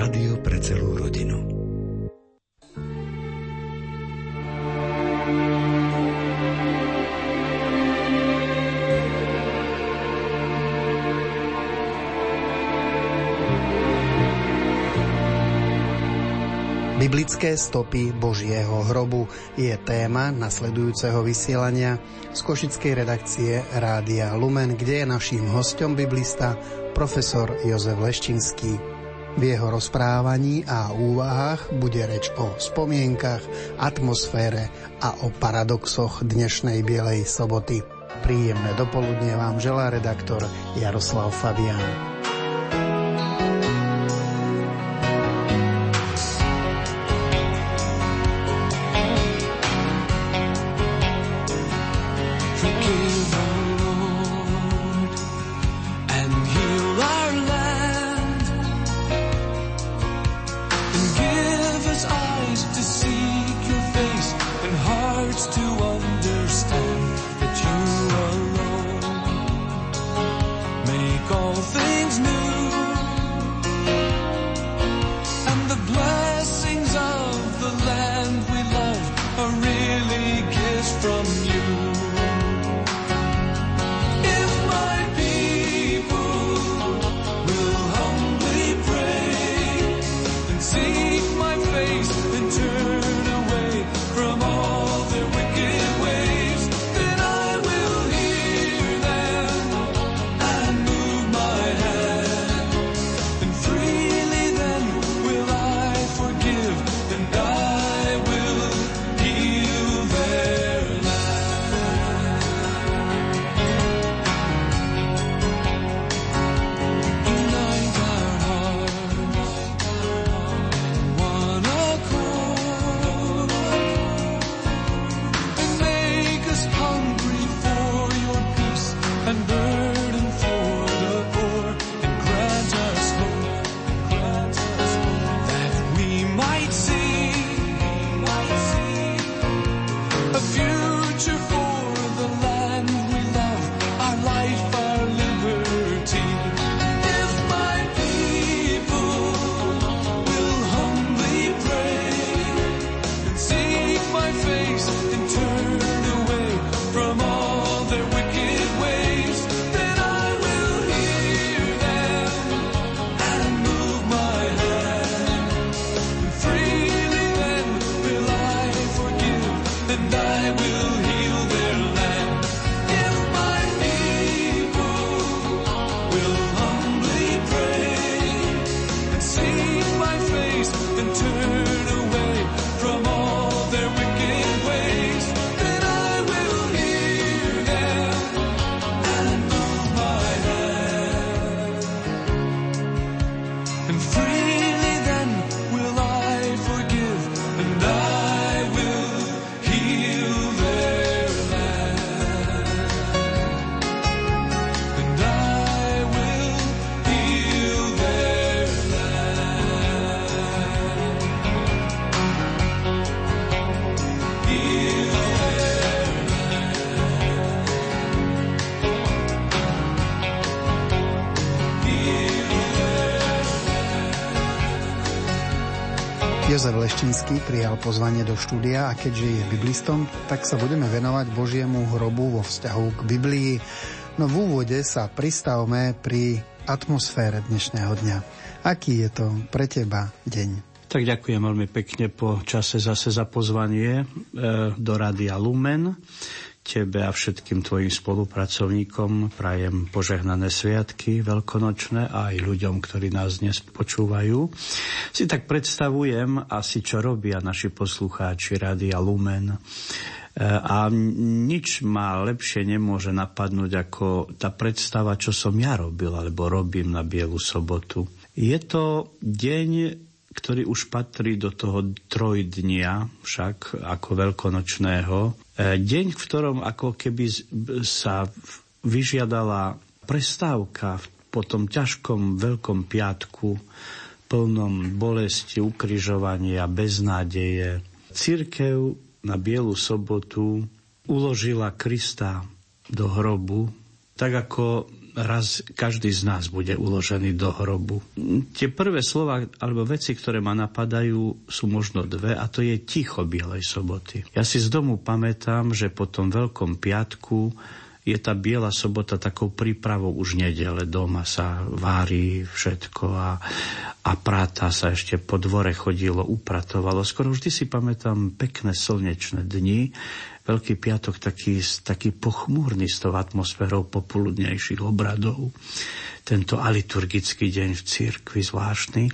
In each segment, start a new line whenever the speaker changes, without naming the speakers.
Rádio pre celú rodinu.
Biblické stopy Božieho hrobu je téma nasledujúceho vysielania z Košickej redakcie Rádia Lumen, kde je naším hostom biblista profesor Jozef Leščinský. V jeho rozprávaní a úvahách bude reč o spomienkach, atmosfére a o paradoxoch dnešnej Bielej soboty. Príjemné dopoludne vám želá redaktor Jaroslav Fabián. Jozef Leščinský prijal pozvanie do štúdia a keďže je biblistom, tak sa budeme venovať Božiemu hrobu vo vzťahu k Biblii. No v úvode sa pristavme pri atmosfére dnešného dňa. Aký je to pre teba deň?
Tak ďakujem veľmi pekne po čase zase za pozvanie e, do Rádia Lumen tebe a všetkým tvojim spolupracovníkom prajem požehnané sviatky veľkonočné a aj ľuďom, ktorí nás dnes počúvajú. Si tak predstavujem asi, čo robia naši poslucháči Rádia Lumen. E, a nič ma lepšie nemôže napadnúť ako tá predstava, čo som ja robil alebo robím na Bielu sobotu. Je to deň, ktorý už patrí do toho trojdnia, však ako veľkonočného, E, deň, v ktorom ako keby sa vyžiadala prestávka po tom ťažkom veľkom piatku, plnom bolesti, ukrižovania, beznádeje. Církev na Bielu sobotu uložila Krista do hrobu, tak ako raz každý z nás bude uložený do hrobu. Tie prvé slova alebo veci, ktoré ma napadajú, sú možno dve a to je ticho Bielej soboty. Ja si z domu pamätám, že po tom Veľkom piatku je tá Biela sobota takou prípravou už nedele. Doma sa vári všetko a, a práta sa ešte po dvore chodilo, upratovalo. Skoro vždy si pamätám pekné slnečné dni. Veľký piatok taký, taký pochmúrny s tou atmosférou popoludnejších obradov. Tento aliturgický deň v cirkvi zvláštny.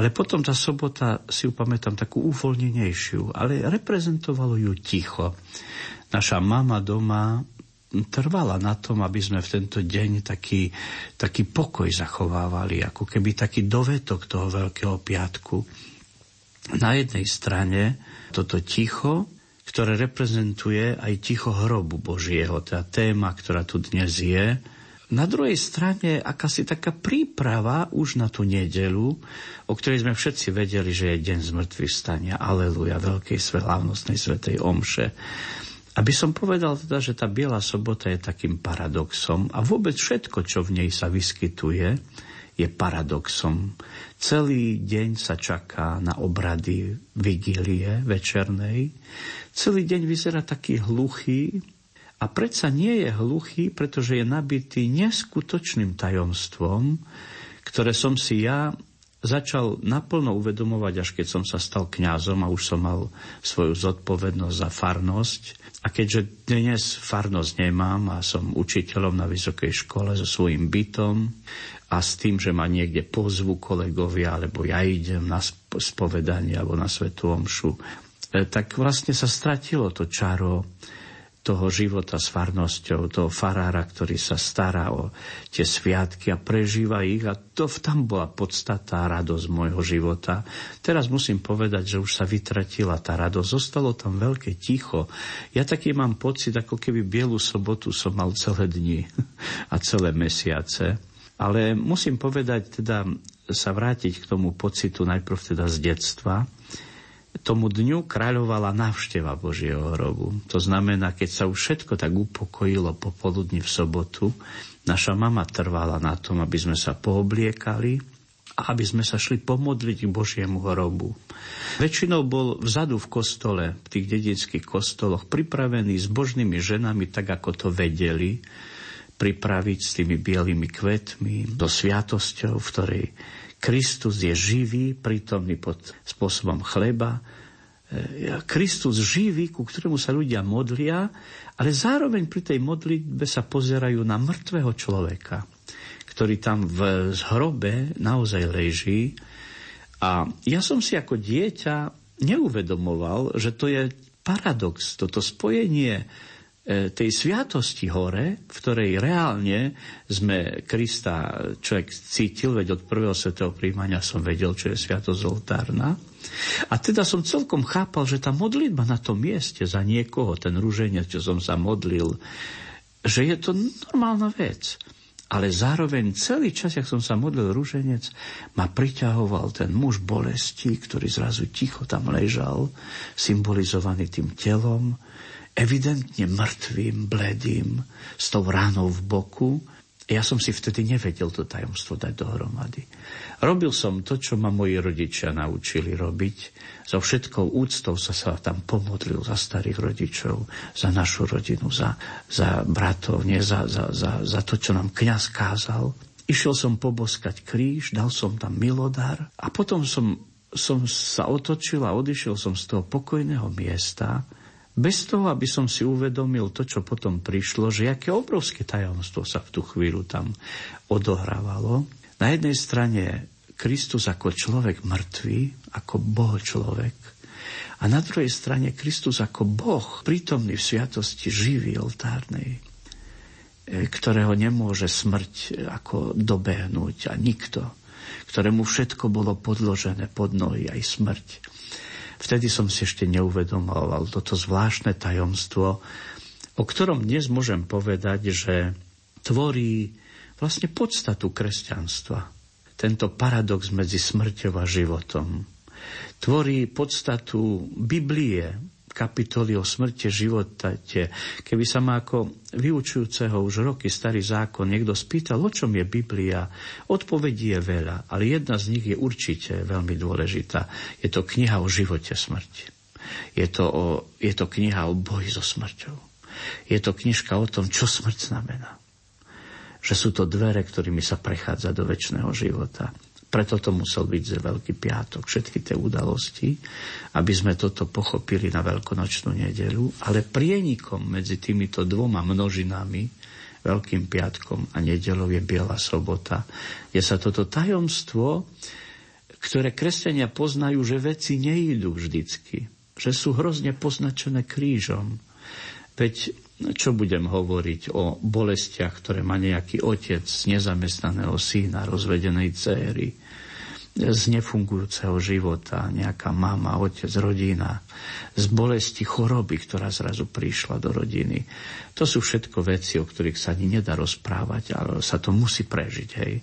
Ale potom tá sobota si ju pamätám takú uvoľnenejšiu, ale reprezentovalo ju ticho. Naša mama doma trvala na tom, aby sme v tento deň taký, taký pokoj zachovávali, ako keby taký dovetok toho Veľkého piatku. Na jednej strane toto ticho, ktoré reprezentuje aj ticho hrobu Božieho, tá téma, ktorá tu dnes je. Na druhej strane akási taká príprava už na tú nedelu, o ktorej sme všetci vedeli, že je deň zmrtvých stania, aleluja, veľkej slávnostnej svetej omše. Aby som povedal teda, že tá Biela sobota je takým paradoxom a vôbec všetko, čo v nej sa vyskytuje, je paradoxom. Celý deň sa čaká na obrady vigílie večernej. Celý deň vyzerá taký hluchý a predsa nie je hluchý, pretože je nabitý neskutočným tajomstvom, ktoré som si ja začal naplno uvedomovať, až keď som sa stal kňazom a už som mal svoju zodpovednosť za farnosť a keďže dnes farnosť nemám a som učiteľom na vysokej škole so svojím bytom a s tým, že ma niekde pozvu kolegovia, alebo ja idem na spovedanie alebo na svetú omšu, e, tak vlastne sa stratilo to čaro toho života s farnosťou, toho farára, ktorý sa stará o tie sviatky a prežíva ich a to tam bola podstatá radosť môjho života. Teraz musím povedať, že už sa vytratila tá radosť, zostalo tam veľké ticho. Ja taký mám pocit, ako keby Bielu sobotu som mal celé dni a celé mesiace. Ale musím povedať, teda sa vrátiť k tomu pocitu najprv teda z detstva, tomu dňu kráľovala návšteva Božieho hrobu. To znamená, keď sa už všetko tak upokojilo popoludní v sobotu, naša mama trvala na tom, aby sme sa poobliekali a aby sme sa šli pomodliť k Božiemu hrobu. Väčšinou bol vzadu v kostole, v tých dedických kostoloch, pripravený s božnými ženami, tak ako to vedeli, pripraviť s tými bielými kvetmi, do sviatosťou, v ktorej Kristus je živý, prítomný pod spôsobom chleba. E, Kristus živý, ku ktorému sa ľudia modlia, ale zároveň pri tej modlitbe sa pozerajú na mŕtvého človeka, ktorý tam v hrobe naozaj leží. A ja som si ako dieťa neuvedomoval, že to je paradox, toto spojenie tej sviatosti hore, v ktorej reálne sme Krista človek cítil, veď od prvého svetého príjmania som vedel, čo je sviatosť oltárna. A teda som celkom chápal, že tá modlitba na tom mieste za niekoho, ten rúženie, čo som sa modlil, že je to normálna vec. Ale zároveň celý čas, jak som sa modlil rúženec, ma priťahoval ten muž bolesti, ktorý zrazu ticho tam ležal, symbolizovaný tým telom, evidentne mŕtvým, bledým, s tou ránou v boku. Ja som si vtedy nevedel to tajomstvo dať dohromady. Robil som to, čo ma moji rodičia naučili robiť. So všetkou úctou sa sa tam pomodlil za starých rodičov, za našu rodinu, za, za bratov, nie za, za, za, za to, čo nám kňaz kázal. Išiel som poboskať kríž, dal som tam milodár a potom som, som sa otočil a odišiel som z toho pokojného miesta, bez toho, aby som si uvedomil to, čo potom prišlo, že aké obrovské tajomstvo sa v tú chvíľu tam odohrávalo. Na jednej strane Kristus ako človek mŕtvý, ako Boh človek, a na druhej strane Kristus ako Boh, prítomný v sviatosti živý oltárnej, e, ktorého nemôže smrť ako dobehnúť a nikto, ktorému všetko bolo podložené pod nohy, aj smrť. Vtedy som si ešte neuvedomoval toto zvláštne tajomstvo, o ktorom dnes môžem povedať, že tvorí vlastne podstatu kresťanstva. Tento paradox medzi smrťou a životom. Tvorí podstatu Biblie, kapitoly o smrte, životate. Keby sa ma ako vyučujúceho už roky starý zákon niekto spýtal, o čom je Biblia, odpovedí je veľa, ale jedna z nich je určite veľmi dôležitá. Je to kniha o živote smrti. Je to, o, je to kniha o boji so smrťou. Je to knižka o tom, čo smrť znamená. Že sú to dvere, ktorými sa prechádza do väčšného života. Preto to musel byť za Veľký piatok, všetky tie udalosti, aby sme toto pochopili na veľkonočnú nedelu, ale prienikom medzi týmito dvoma množinami, Veľkým piatkom a nedelou je Biela sobota, je sa toto tajomstvo, ktoré kresťania poznajú, že veci nejdú vždycky, že sú hrozne poznačené krížom. Veď čo budem hovoriť o bolestiach, ktoré má nejaký otec z nezamestnaného syna, rozvedenej céry, z nefungujúceho života, nejaká mama, otec, rodina, z bolesti choroby, ktorá zrazu prišla do rodiny. To sú všetko veci, o ktorých sa ani nedá rozprávať, ale sa to musí prežiť. Hej.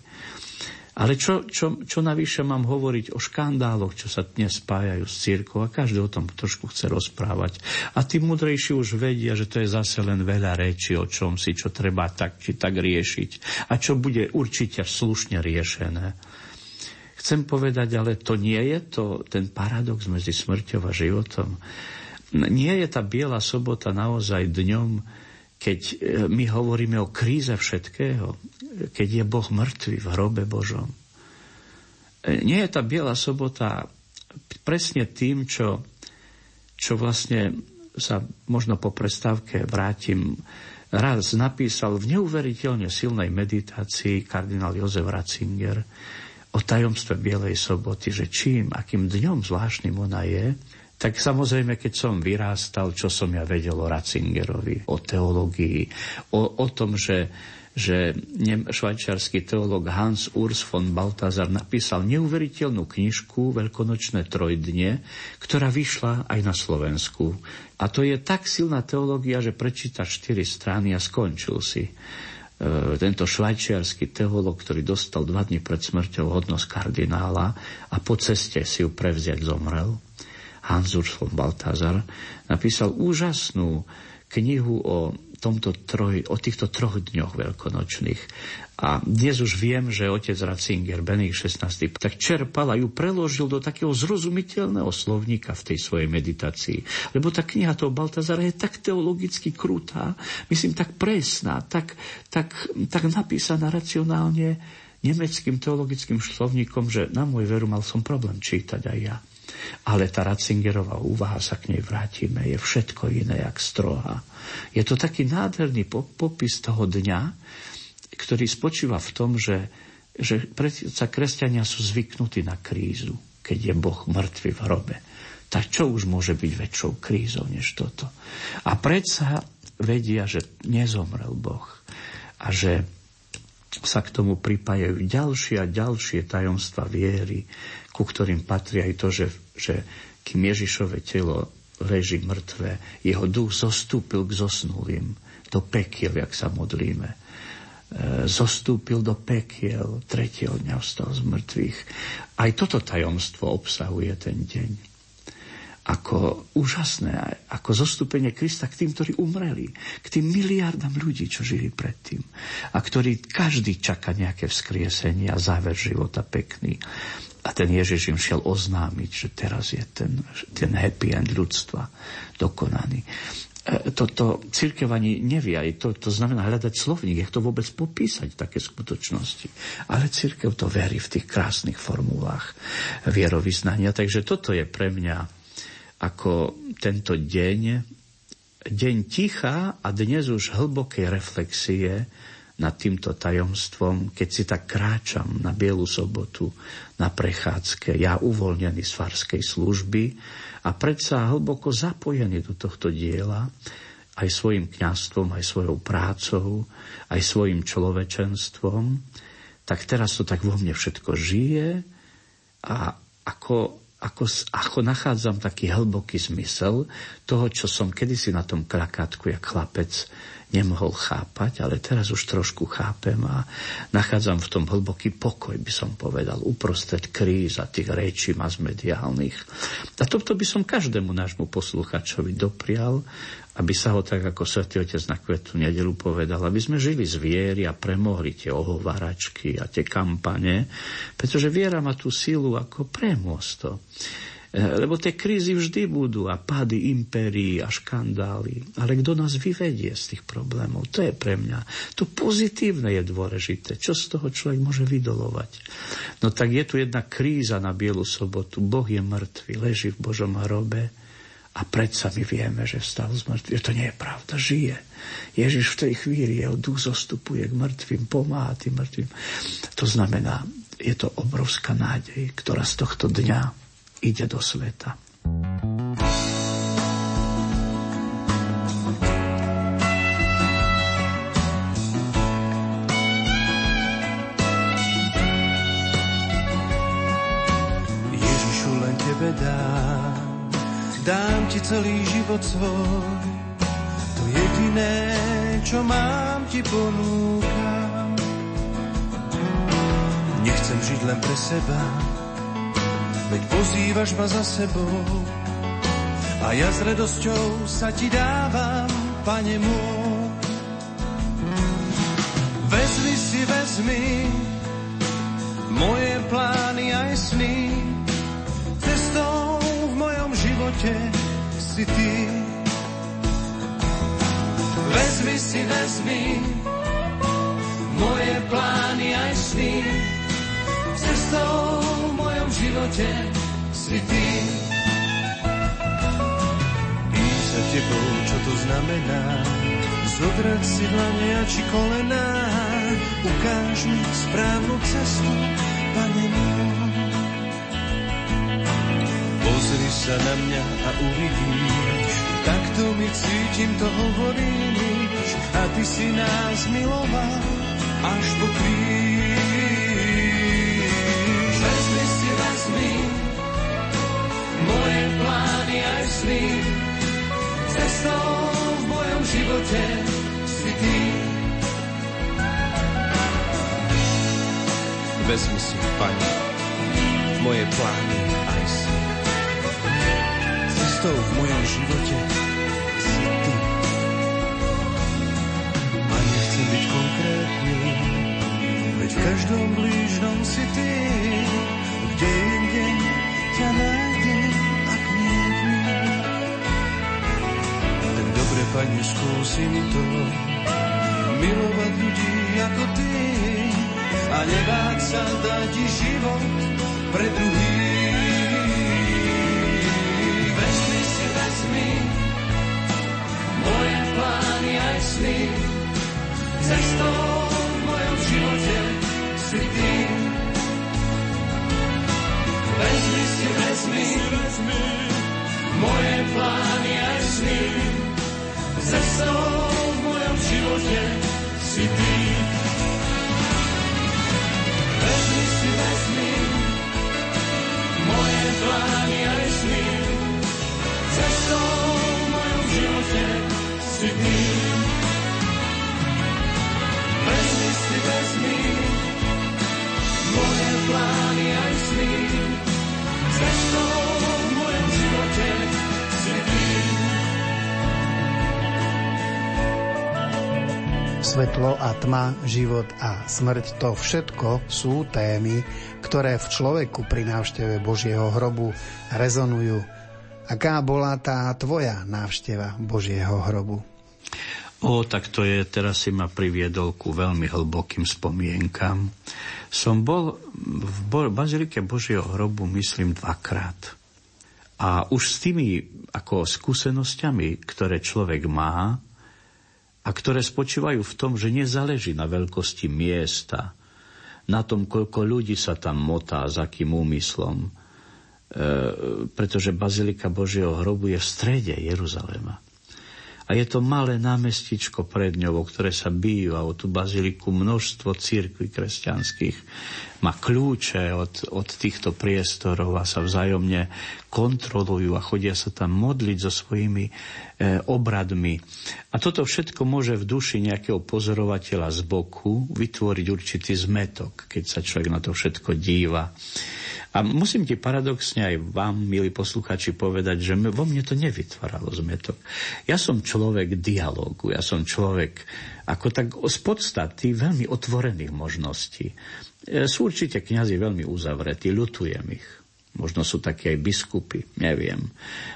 Ale čo, čo, čo navyše mám hovoriť o škandáloch, čo sa dnes spájajú s církou a každý o tom trošku chce rozprávať. A tí mudrejší už vedia, že to je zase len veľa rečí o čom si, čo treba tak či tak riešiť a čo bude určite slušne riešené. Chcem povedať, ale to nie je to, ten paradox medzi smrťou a životom. Nie je tá biela sobota naozaj dňom, keď e, my hovoríme o kríze všetkého, keď je Boh mŕtvy v hrobe Božom. E, nie je tá Biela sobota presne tým, čo, čo vlastne sa možno po prestávke vrátim, raz napísal v neuveriteľne silnej meditácii kardinál Jozef Ratzinger o tajomstve Bielej soboty, že čím, akým dňom zvláštnym ona je, tak samozrejme, keď som vyrástal, čo som ja vedel o Ratzingerovi, o teológii, o, o tom, že že švajčiarsky teológ Hans Urs von Baltazar napísal neuveriteľnú knižku Veľkonočné trojdne, ktorá vyšla aj na Slovensku. A to je tak silná teológia, že prečíta štyri strany a skončil si. E, tento švajčiarsky teológ, ktorý dostal dva dní pred smrťou hodnosť kardinála a po ceste si ju prevziať zomrel, Hans Urs von Baltazar, napísal úžasnú knihu o tomto troj, o týchto troch dňoch veľkonočných. A dnes už viem, že otec Ratzinger, Bených 16. tak čerpal a ju preložil do takého zrozumiteľného slovníka v tej svojej meditácii. Lebo tá kniha toho Baltazara je tak teologicky krutá, myslím, tak presná, tak, tak, tak napísaná racionálne nemeckým teologickým slovníkom, že na môj veru mal som problém čítať aj ja. Ale tá Ratzingerová úvaha, sa k nej vrátime, je všetko iné, jak stroha. Je to taký nádherný popis toho dňa, ktorý spočíva v tom, že, že predsa kresťania sú zvyknutí na krízu, keď je Boh mŕtvy v hrobe. Tak čo už môže byť väčšou krízou než toto? A predsa vedia, že nezomrel Boh a že sa k tomu pripájajú ďalšie a ďalšie tajomstva viery, ku ktorým patrí aj to, že, že kým Ježišove telo leží mŕtve, jeho duch zostúpil k zosnulým do pekiel, jak sa modlíme. E, zostúpil do pekiel, tretieho dňa vstal z mŕtvych. Aj toto tajomstvo obsahuje ten deň ako úžasné, ako zostúpenie Krista k tým, ktorí umreli, k tým miliardám ľudí, čo žili predtým a ktorí každý čaká nejaké vzkriesenie a záver života pekný. A ten Ježiš im šiel oznámiť, že teraz je ten, ten happy end ľudstva dokonaný. Toto e, církev ani nevie, aj to, to znamená hľadať slovník, jak to vôbec popísať, také skutočnosti. Ale církev to verí v tých krásnych formulách vierovýznania. Takže toto je pre mňa ako tento deň, deň ticha a dnes už hlbokej reflexie nad týmto tajomstvom, keď si tak kráčam na Bielu sobotu na prechádzke, ja uvoľnený z farskej služby a predsa hlboko zapojený do tohto diela, aj svojim kňastvom, aj svojou prácou, aj svojim človečenstvom, tak teraz to tak vo mne všetko žije a ako ako, ako nachádzam taký hlboký zmysel toho, čo som kedysi na tom krakátku, jak chlapec, nemohol chápať, ale teraz už trošku chápem a nachádzam v tom hlboký pokoj, by som povedal, uprostred kríz a tých rečí masmediálnych. A toto by som každému nášmu posluchačovi doprial, aby sa ho tak, ako svätý Otec na kvetu nedelu povedal, aby sme žili z viery a premohli tie ohovaračky a tie kampane, pretože viera má tú silu ako premôcť to. Eh, lebo tie krízy vždy budú a pády impérií a škandály. Ale kto nás vyvedie z tých problémov? To je pre mňa. To pozitívne je dôležité. Čo z toho človek môže vydolovať? No tak je tu jedna kríza na Bielu sobotu. Boh je mŕtvy, leží v Božom hrobe a predsa my vieme, že vstal z mŕtvych. To nie je pravda, žije. Ježiš v tej chvíli, jeho duch zostupuje k mŕtvým, pomáha tým mŕtvým. To znamená, je to obrovská nádej, ktorá z tohto dňa ide do sveta.
Ježišu, len Tebe dám, dám Ti celý život svoj, to jediné, čo mám Ti ponúkam. Nechcem žiť len pre seba, veď pozývaš ma za sebou. A ja s radosťou sa ti dávam, pane môj. Vezmi si, vezmi moje plány aj sny. Cestou v mojom živote si ty. Vezmi si, vezmi moje plány aj sny. Cestou živote si ty. Ísť za tebou, čo to znamená, zodrať si dlania či kolená, ukáž mi správnu cestu, pane Pozri sa na mňa a uvidíš, takto mi cítim, to hovoríš, a ty si nás miloval až po kríž. Sny. Cestou v mojom živote si ty. Vezmi si, Pane, moje plány aj sny. Cestou v mojom živote si ty. A nechcem byť konkrétny, veď v každom blížnom si ty, kde inde ťa nájdem. Pane, skúsim to. Milovať ľudí ako ty a nebáť sa dať život pre druhých. Vezmi si, vezmi. Moje plány aj sny, cestou v mojom živote si ty. Vezmi si, vezmi, vezmi. Moje plány aj sny, cestou v mojom živote si ty. Vezmi si, vezmi moje plány aj sny. Cestou v mojom živote si ty. Vezmi si, vezmi moje plány aj sny. Cestou
Svetlo a tma, život a smrť, to všetko sú témy, ktoré v človeku pri návšteve Božieho hrobu rezonujú. Aká bola tá tvoja návšteva Božieho hrobu?
O, tak to je, teraz si ma priviedol ku veľmi hlbokým spomienkam. Som bol v Bazilike Božieho hrobu, myslím, dvakrát. A už s tými ako skúsenosťami, ktoré človek má, a ktoré spočívajú v tom, že nezáleží na veľkosti miesta, na tom, koľko ľudí sa tam motá, s akým úmyslom, e, pretože Bazilika Božieho hrobu je v strede Jeruzalema. A je to malé námestičko pred ňou, ktoré sa bijú a o tú baziliku množstvo církví kresťanských má kľúče od, od týchto priestorov a sa vzájomne kontrolujú a chodia sa tam modliť so svojimi e, obradmi. A toto všetko môže v duši nejakého pozorovateľa z boku vytvoriť určitý zmetok, keď sa človek na to všetko díva. A musím ti paradoxne aj vám, milí posluchači, povedať, že vo mne to nevytváralo zmetok. Ja som človek dialogu, ja som človek ako tak z podstaty veľmi otvorených možností. E, sú určite kňazi veľmi uzavretí, ľutujem ich. Možno sú také aj biskupy, neviem.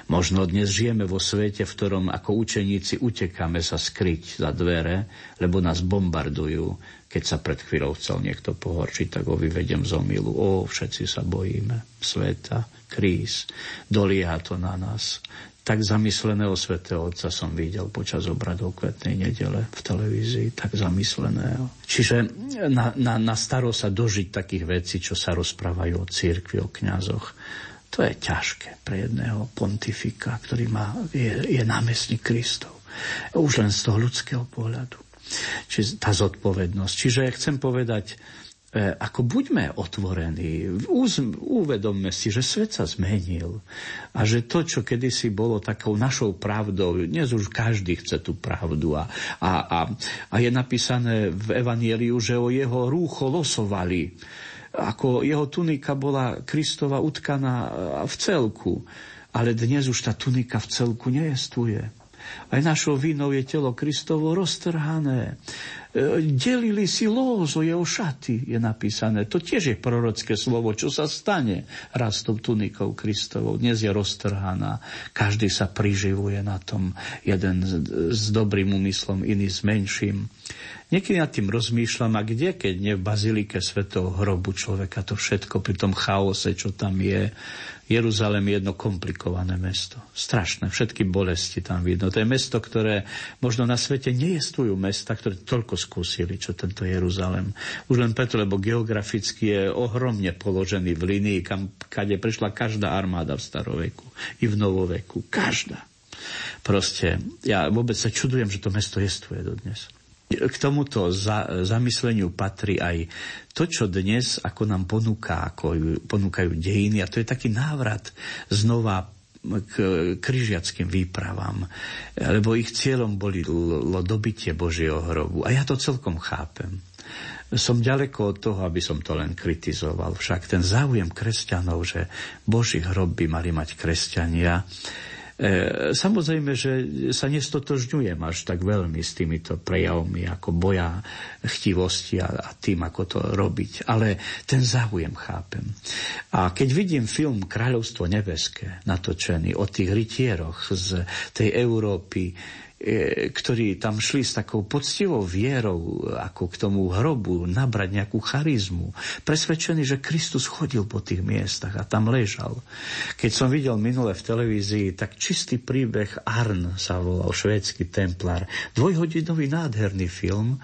Možno dnes žijeme vo svete, v ktorom ako učeníci utekáme sa skryť za dvere, lebo nás bombardujú keď sa pred chvíľou chcel niekto pohorčiť, tak ho vyvedem z omilu. O, všetci sa bojíme sveta, kríz, dolieha to na nás. Tak zamysleného svätého Otca som videl počas obradov kvetnej nedele v televízii, tak zamysleného. Čiže na, na, na staro sa dožiť takých vecí, čo sa rozprávajú o církvi, o kňazoch, to je ťažké pre jedného pontifika, ktorý má, je, je námestník Kristov. Už len z toho ľudského pohľadu. Čiže tá zodpovednosť. Čiže chcem povedať, e, ako buďme otvorení, uvedomme si, že svet sa zmenil a že to, čo kedysi bolo takou našou pravdou, dnes už každý chce tú pravdu a, a, a, a je napísané v Evanieliu, že o jeho rúcho losovali, ako jeho tunika bola Kristova utkaná v celku, ale dnes už tá tunika v celku neestuje. Aj našou vinou je telo Kristovo roztrhané. E, delili si lóz o jeho šaty, je napísané. To tiež je prorocké slovo, čo sa stane raz tou tunikou Kristovou. Dnes je roztrhaná. Každý sa priživuje na tom. Jeden s dobrým úmyslom, iný s menším. Niekedy nad tým rozmýšľam, a kde, keď nie v bazilike svetého hrobu človeka, to všetko pri tom chaose, čo tam je, Jeruzalém je jedno komplikované mesto. Strašné, všetky bolesti tam vidno. To je mesto, ktoré možno na svete nejestujú mesta, ktoré toľko skúsili, čo tento Jeruzalém. Už len preto, lebo geograficky je ohromne položený v linii, kam, kade prešla každá armáda v staroveku i v novoveku. Každá. Proste, ja vôbec sa čudujem, že to mesto jestuje dodnes. K tomuto za, zamysleniu patrí aj to, čo dnes ako nám ponúka, ako ponúkajú dejiny, a to je taký návrat znova k križiackým výpravám, lebo ich cieľom boli dobitie Božieho hrobu. A ja to celkom chápem. Som ďaleko od toho, aby som to len kritizoval. Však ten záujem kresťanov, že Boží hrob by mali mať kresťania, samozrejme, že sa nestotožňujem až tak veľmi s týmito prejavmi ako boja chtivosti a, a tým, ako to robiť. Ale ten záujem chápem. A keď vidím film Kráľovstvo nebeské natočený o tých rytieroch z tej Európy, E, ktorí tam šli s takou poctivou vierou ako k tomu hrobu nabrať nejakú charizmu. Presvedčený, že Kristus chodil po tých miestach a tam ležal. Keď som videl minule v televízii, tak čistý príbeh Arn sa volal, švédsky templár. Dvojhodinový nádherný film,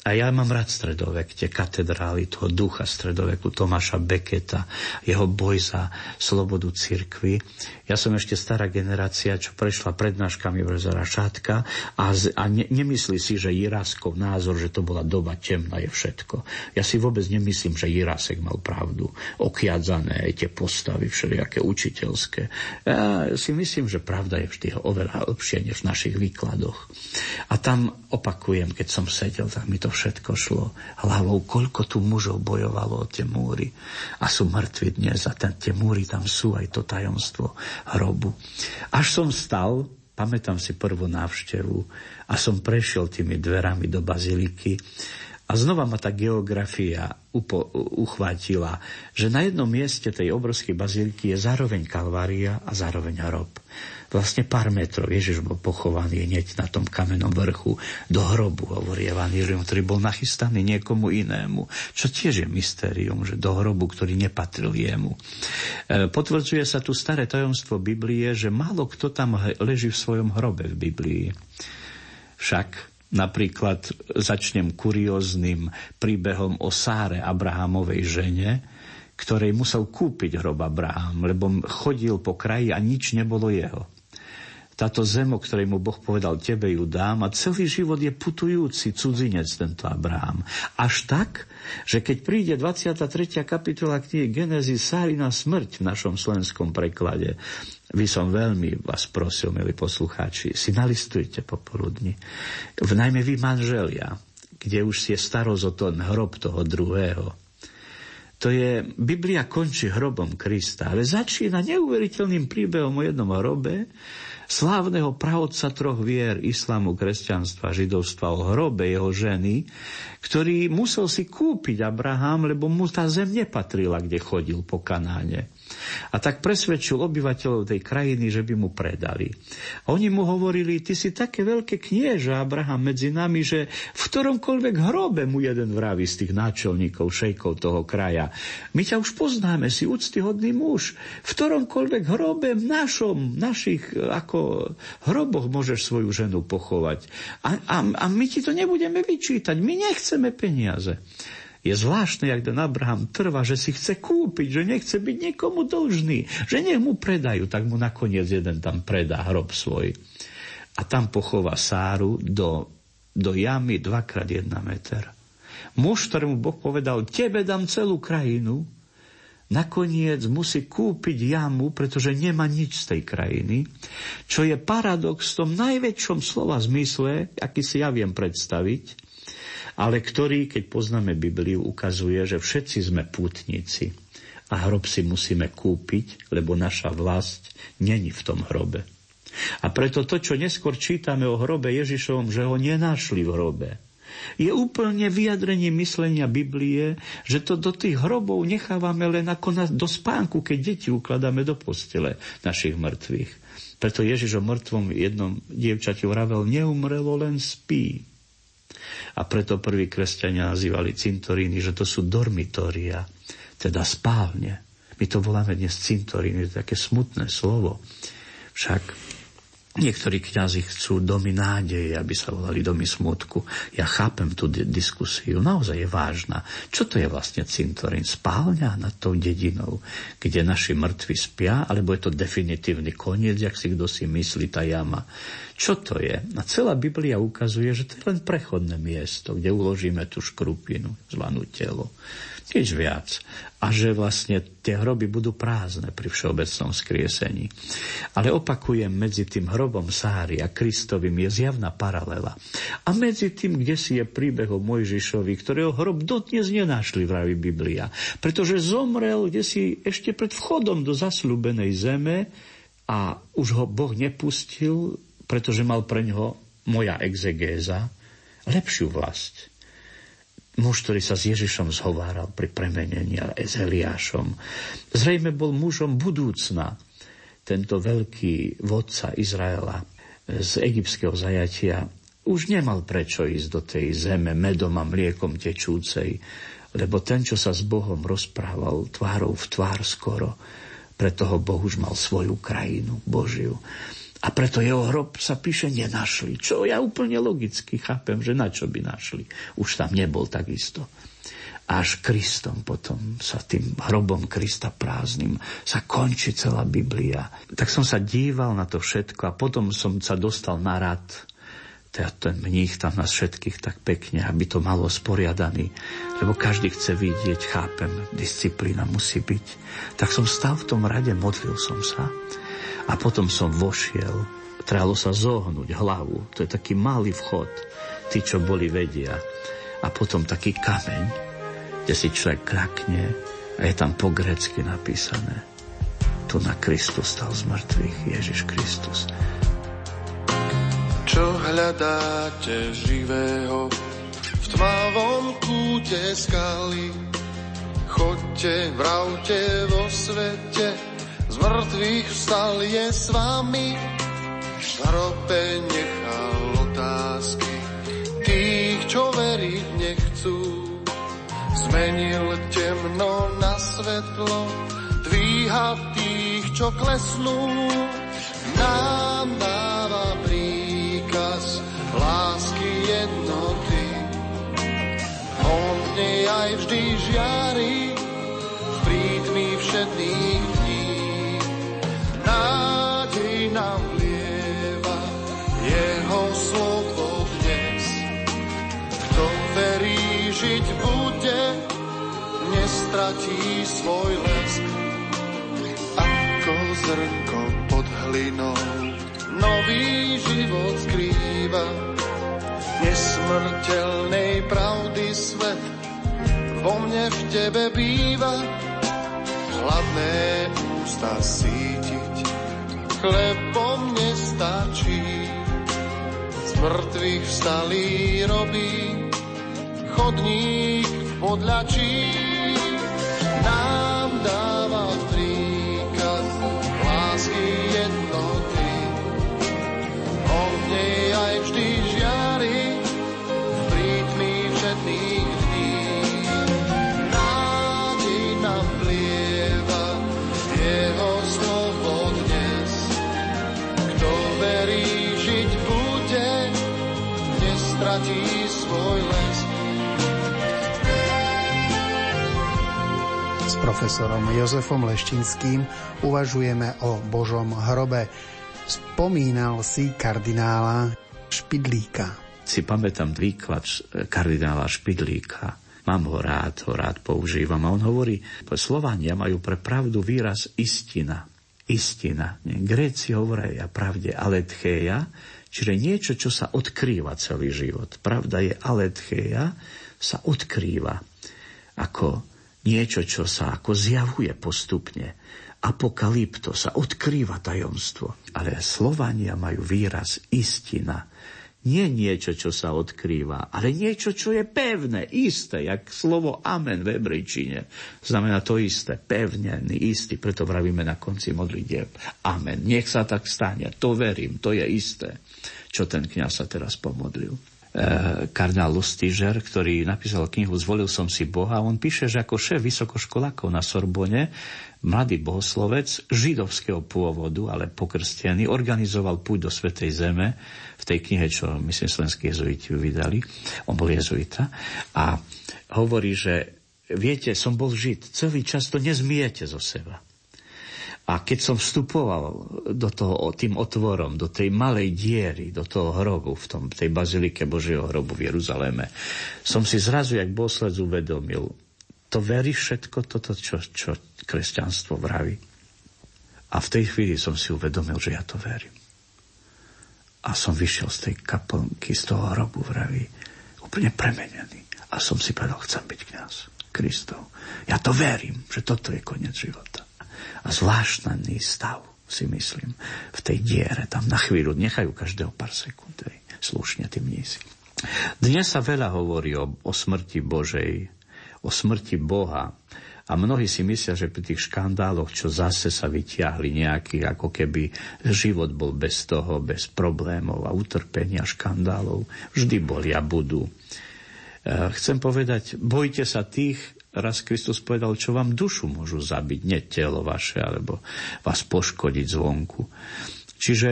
a ja mám rád stredovek, tie katedrály toho ducha stredoveku, Tomáša Beketa, jeho boj za slobodu cirkvy. Ja som ešte stará generácia, čo prešla prednáškami Brezera Šátka a, z, a ne, nemyslí si, že Jiráskov názor, že to bola doba temná, je všetko. Ja si vôbec nemyslím, že Jirásek mal pravdu. Okiadzané tie postavy všelijaké učiteľské. Ja si myslím, že pravda je vždy oveľa lepšie než v našich výkladoch. A tam opakujem, keď som sedel, tak mi to všetko šlo hlavou, koľko tu mužov bojovalo o tie múry a sú mŕtvi dnes a ten, tie múry tam sú, aj to tajomstvo hrobu. Až som stal, pamätám si prvú návštevu a som prešiel tými dverami do baziliky a znova ma tá geografia upo- uchvátila, že na jednom mieste tej obrovskej baziliky je zároveň kalvária a zároveň hrob vlastne pár metrov. Ježiš bol pochovaný hneď na tom kamennom vrchu do hrobu, hovorí Evangelium, ktorý bol nachystaný niekomu inému. Čo tiež je mystérium, že do hrobu, ktorý nepatril jemu. E, potvrdzuje sa tu staré tajomstvo Biblie, že málo kto tam leží v svojom hrobe v Biblii. Však Napríklad začnem kurióznym príbehom o Sáre Abrahamovej žene, ktorej musel kúpiť hrob Abraham, lebo chodil po kraji a nič nebolo jeho táto zem, o ktorej mu Boh povedal, tebe ju dám a celý život je putujúci cudzinec tento Abraham. Až tak, že keď príde 23. kapitola knihy Genesis Sárina smrť v našom slovenskom preklade, vy som veľmi vás prosil, milí poslucháči, si nalistujte popoludní. V najmä vy manželia, kde už je starosť o ten hrob toho druhého. To je, Biblia končí hrobom Krista, ale začína neuveriteľným príbehom o jednom hrobe, slávneho pravodca troch vier, islamu, kresťanstva, židovstva, o hrobe jeho ženy, ktorý musel si kúpiť Abraham, lebo mu tá zem nepatrila, kde chodil po Kanáne. A tak presvedčil obyvateľov tej krajiny, že by mu predali. A oni mu hovorili, ty si také veľké knieža, Abraham, medzi nami, že v ktoromkoľvek hrobe mu jeden vraví z tých náčelníkov, šejkov toho kraja. My ťa už poznáme, si úctyhodný muž. V ktoromkoľvek hrobe v našom, našich ako hroboch môžeš svoju ženu pochovať. A, a, a my ti to nebudeme vyčítať. My nechceme peniaze. Je zvláštne, jak ten Abraham trvá, že si chce kúpiť, že nechce byť nikomu dlžný, že nech mu predajú, tak mu nakoniec jeden tam predá hrob svoj. A tam pochová Sáru do, do jamy 2x1 meter. Muž, ktorému Boh povedal, tebe dám celú krajinu, nakoniec musí kúpiť jamu, pretože nemá nič z tej krajiny, čo je paradox v tom najväčšom slova zmysle, aký si ja viem predstaviť, ale ktorý, keď poznáme Bibliu, ukazuje, že všetci sme pútnici a hrob si musíme kúpiť, lebo naša vlast není v tom hrobe. A preto to, čo neskôr čítame o hrobe Ježišovom, že ho nenašli v hrobe, je úplne vyjadrenie myslenia Biblie, že to do tých hrobov nechávame len ako na, do spánku, keď deti ukladáme do postele našich mŕtvych. Preto Ježiš o mŕtvom jednom dievčati vravel, neumrelo, len spí. A preto prví kresťania nazývali cintoríny, že to sú dormitória, teda spálne. My to voláme dnes cintoríny, to je také smutné slovo. Však Niektorí kňazi chcú domy nádeje, aby sa volali domy smutku. Ja chápem tú diskusiu, naozaj je vážna. Čo to je vlastne cintorín? Spálňa nad tou dedinou, kde naši mŕtvi spia, alebo je to definitívny koniec, jak si kto si myslí tá jama. Čo to je? A celá Biblia ukazuje, že to je len prechodné miesto, kde uložíme tú škrupinu, zvanú telo nič viac. A že vlastne tie hroby budú prázdne pri všeobecnom skriesení. Ale opakujem, medzi tým hrobom Sári a Kristovým je zjavná paralela. A medzi tým, kde si je príbeh o Mojžišovi, ktorého hrob dotnes nenašli, vraví Biblia. Pretože zomrel kde si ešte pred vchodom do zasľúbenej zeme a už ho Boh nepustil, pretože mal pre ňoho moja exegéza lepšiu vlast muž, ktorý sa s Ježišom zhováral pri premenení a s Eliášom. Zrejme bol mužom budúcna, tento veľký vodca Izraela z egyptského zajatia už nemal prečo ísť do tej zeme medom a mliekom tečúcej, lebo ten, čo sa s Bohom rozprával tvárou v tvár skoro, pre toho Boh už mal svoju krajinu Božiu. A preto jeho hrob sa píše nenašli. Čo ja úplne logicky chápem, že na čo by našli. Už tam nebol takisto. Až Kristom potom sa tým hrobom Krista prázdnym sa končí celá Biblia. Tak som sa díval na to všetko a potom som sa dostal na rad teda ten mních tam nás všetkých tak pekne, aby to malo sporiadaný, lebo každý chce vidieť, chápem, disciplína musí byť. Tak som stal v tom rade, modlil som sa a potom som vošiel, trebalo sa zohnúť hlavu, to je taký malý vchod, tí, čo boli, vedia. A potom taký kameň, kde si človek krakne a je tam po grecky napísané. Tu na Kristus stal z mŕtvych, Ježiš Kristus.
Čo hľadáte živého v tmavom kúte skaly? Chodte, vravte vo svete, mŕtvych vstal je s vami, v hrobe nechal otázky tých, čo veriť nechcú. Zmenil temno na svetlo, dvíha tých, čo klesnú. Nám dáva príkaz lásky jednoty. On v nej aj vždy žiari, v prítmi nádej nám vlieva, jeho slovo dnes. Kto verí, žiť bude, nestratí svoj lesk. Ako zrnko pod hlinou nový život skrýva, nesmrteľnej pravdy svet vo mne v tebe býva, hladné ústa síti chlebom nestačí. Z mŕtvych vstalý robí chodník podľačí.
Profesorom Jozefom Leštinským uvažujeme o Božom hrobe. Spomínal si kardinála Špidlíka.
Si pamätám výklad kardinála Špidlíka. Mám ho rád, ho rád používam. A on hovorí, Slovania majú pre pravdu výraz istina. Istina. Gréci hovoria pravde aletcheia, čiže niečo, čo sa odkrýva celý život. Pravda je aletcheia, sa odkrýva ako niečo, čo sa ako zjavuje postupne. Apokalypto sa odkrýva tajomstvo. Ale Slovania majú výraz istina. Nie niečo, čo sa odkrýva, ale niečo, čo je pevné, isté, jak slovo amen v hebrejčine. Znamená to isté, pevnený, istý, preto vravíme na konci modlitieb. Amen. Nech sa tak stane, to verím, to je isté, čo ten kňaz sa teraz pomodlil kardinál Lustižer, ktorý napísal knihu Zvolil som si Boha. On píše, že ako šéf vysokoškolákov na Sorbone, mladý bohoslovec židovského pôvodu, ale pokrstený, organizoval púť do Svetej Zeme v tej knihe, čo myslím slovenskí jezuiti vydali. On bol jezuita. A hovorí, že viete, som bol žid, celý čas to nezmiete zo seba. A keď som vstupoval do toho, tým otvorom, do tej malej diery, do toho hrobu, v tom, tej bazilike Božieho hrobu v Jeruzaléme, som si zrazu, jak boslec uvedomil, to verí všetko toto, čo, čo kresťanstvo vraví. A v tej chvíli som si uvedomil, že ja to verím. A som vyšiel z tej kaplnky, z toho hrobu vraví, úplne premenený. A som si povedal, chcem byť kňaz Kristov. Ja to verím, že toto je koniec života a zvláštny stav, si myslím, v tej diere. Tam na chvíľu nechajú každého pár sekúnd, aj slušne tí mnísi. Dnes sa veľa hovorí o, o smrti Božej, o smrti Boha. A mnohí si myslia, že pri tých škandáloch, čo zase sa vyťahli nejaký, ako keby život bol bez toho, bez problémov a utrpenia škandálov, vždy boli a budú. E, chcem povedať, bojte sa tých, raz Kristus povedal, čo vám dušu môžu zabiť, nie telo vaše, alebo vás poškodiť zvonku. Čiže,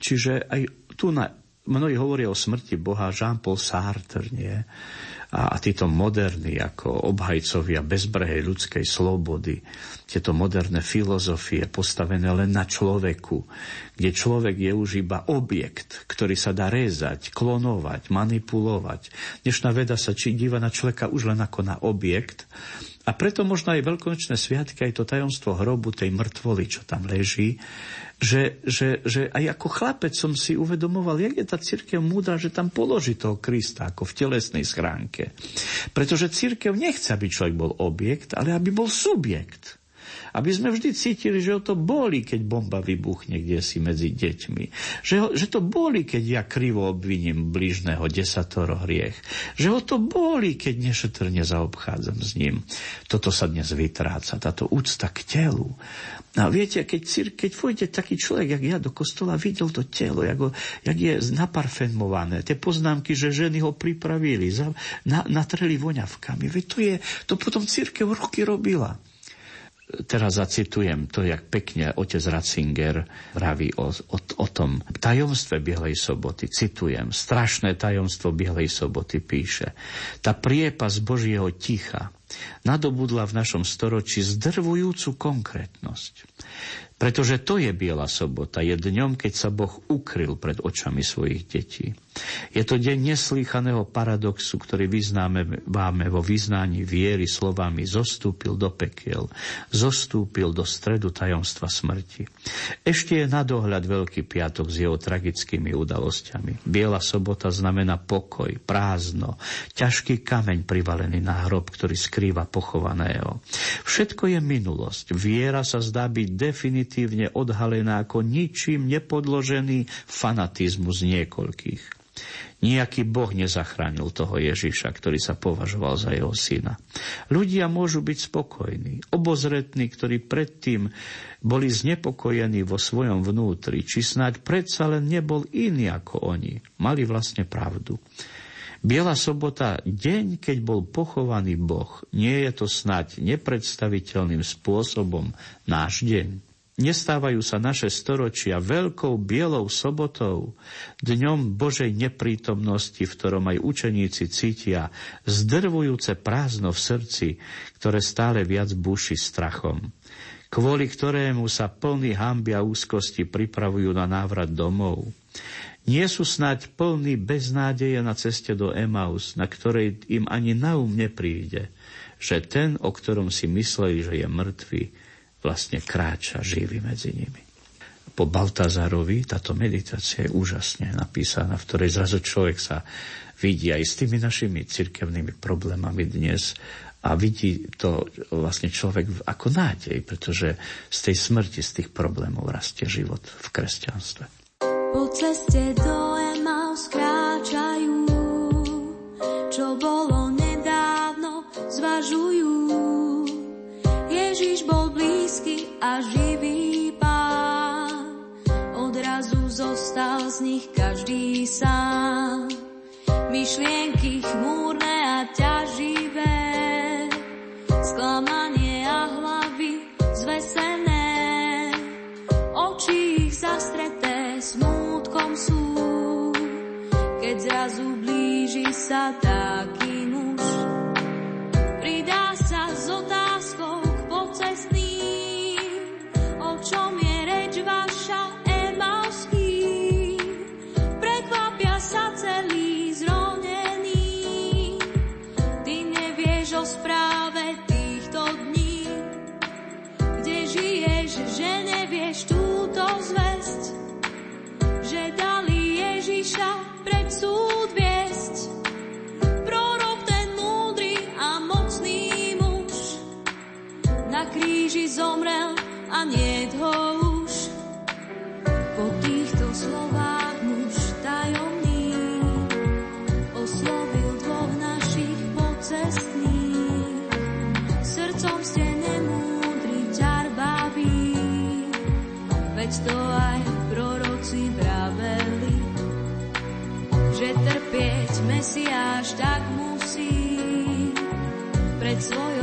čiže aj tu na, mnohí hovoria o smrti Boha, Jean-Paul Sartre, nie? A, a títo moderní ako obhajcovia bezbrehej ľudskej slobody, tieto moderné filozofie postavené len na človeku, kde človek je už iba objekt, ktorý sa dá rezať, klonovať, manipulovať. Dnešná veda sa či díva na človeka už len ako na objekt a preto možno aj veľkonočné sviatky, aj to tajomstvo hrobu tej mŕtvoly, čo tam leží, že, že, že aj ako chlapec som si uvedomoval, jak je tá církev múdra, že tam položí toho Krista ako v telesnej schránke. Pretože církev nechce, aby človek bol objekt, ale aby bol subjekt. Aby sme vždy cítili, že ho to boli, keď bomba vybuchne kde si medzi deťmi. Že, ho, že to boli, keď ja krivo obviním blížneho desatoro hriech. Že ho to boli, keď nešetrne zaobchádzam s ním. Toto sa dnes vytráca, táto úcta k telu. A viete, keď, keď pôjde taký človek, jak ja do kostola, videl to telo, jak, ho, jak je naparfenmované, tie poznámky, že ženy ho pripravili, za, na, natreli voňavkami. Veď to, je, to potom církev roky robila teraz zacitujem to, jak pekne otec Ratzinger vraví o, o, o tom tajomstve Bielej soboty. Citujem, strašné tajomstvo Bielej soboty píše. Tá priepas Božieho ticha nadobudla v našom storočí zdrvujúcu konkrétnosť. Pretože to je Biela sobota, je dňom, keď sa Boh ukryl pred očami svojich detí. Je to deň neslýchaného paradoxu, ktorý vyznáme vo vyznaní viery slovami zostúpil do pekiel, zostúpil do stredu tajomstva smrti. Ešte je na dohľad Veľký piatok s jeho tragickými udalosťami. Biela sobota znamená pokoj, prázdno, ťažký kameň privalený na hrob, ktorý skrýva pochovaného. Všetko je minulosť. Viera sa zdá byť definitívne odhalená ako ničím nepodložený fanatizmus niekoľkých. Nijaký Boh nezachránil toho Ježiša, ktorý sa považoval za jeho syna. Ľudia môžu byť spokojní, obozretní, ktorí predtým boli znepokojení vo svojom vnútri, či snáď predsa len nebol iný ako oni. Mali vlastne pravdu. Biela sobota, deň, keď bol pochovaný Boh, nie je to snať nepredstaviteľným spôsobom náš deň. Nestávajú sa naše storočia veľkou bielou sobotou, dňom Božej neprítomnosti, v ktorom aj učeníci cítia zdrvujúce prázdno v srdci, ktoré stále viac buší strachom, kvôli ktorému sa plný hamby a úzkosti pripravujú na návrat domov. Nie sú snáď plní beznádeje na ceste do Emaus, na ktorej im ani na um nepríde, že ten, o ktorom si mysleli, že je mŕtvy, vlastne kráča živý medzi nimi. Po Baltazárovi táto meditácia je úžasne napísaná, v ktorej zrazu človek sa vidí aj s tými našimi cirkevnými problémami dnes a vidí to vlastne človek ako nádej, pretože z tej smrti, z tých problémov rastie život v kresťanstve.
Po ceste do nich každý sám. Myšlienky chmúrne a ťaživé, sklamanie a hlavy zvesené. Oči ich zastreté smútkom sú, keď zrazu blíži sa taký túto zväzť, že dali Ježiša pred súd viesť. Prorok ten múdry a mocný muž na kríži zomrel a nie ho veď to aj proroci vraveli, že trpieť Mesiáš tak musí. Pred svojou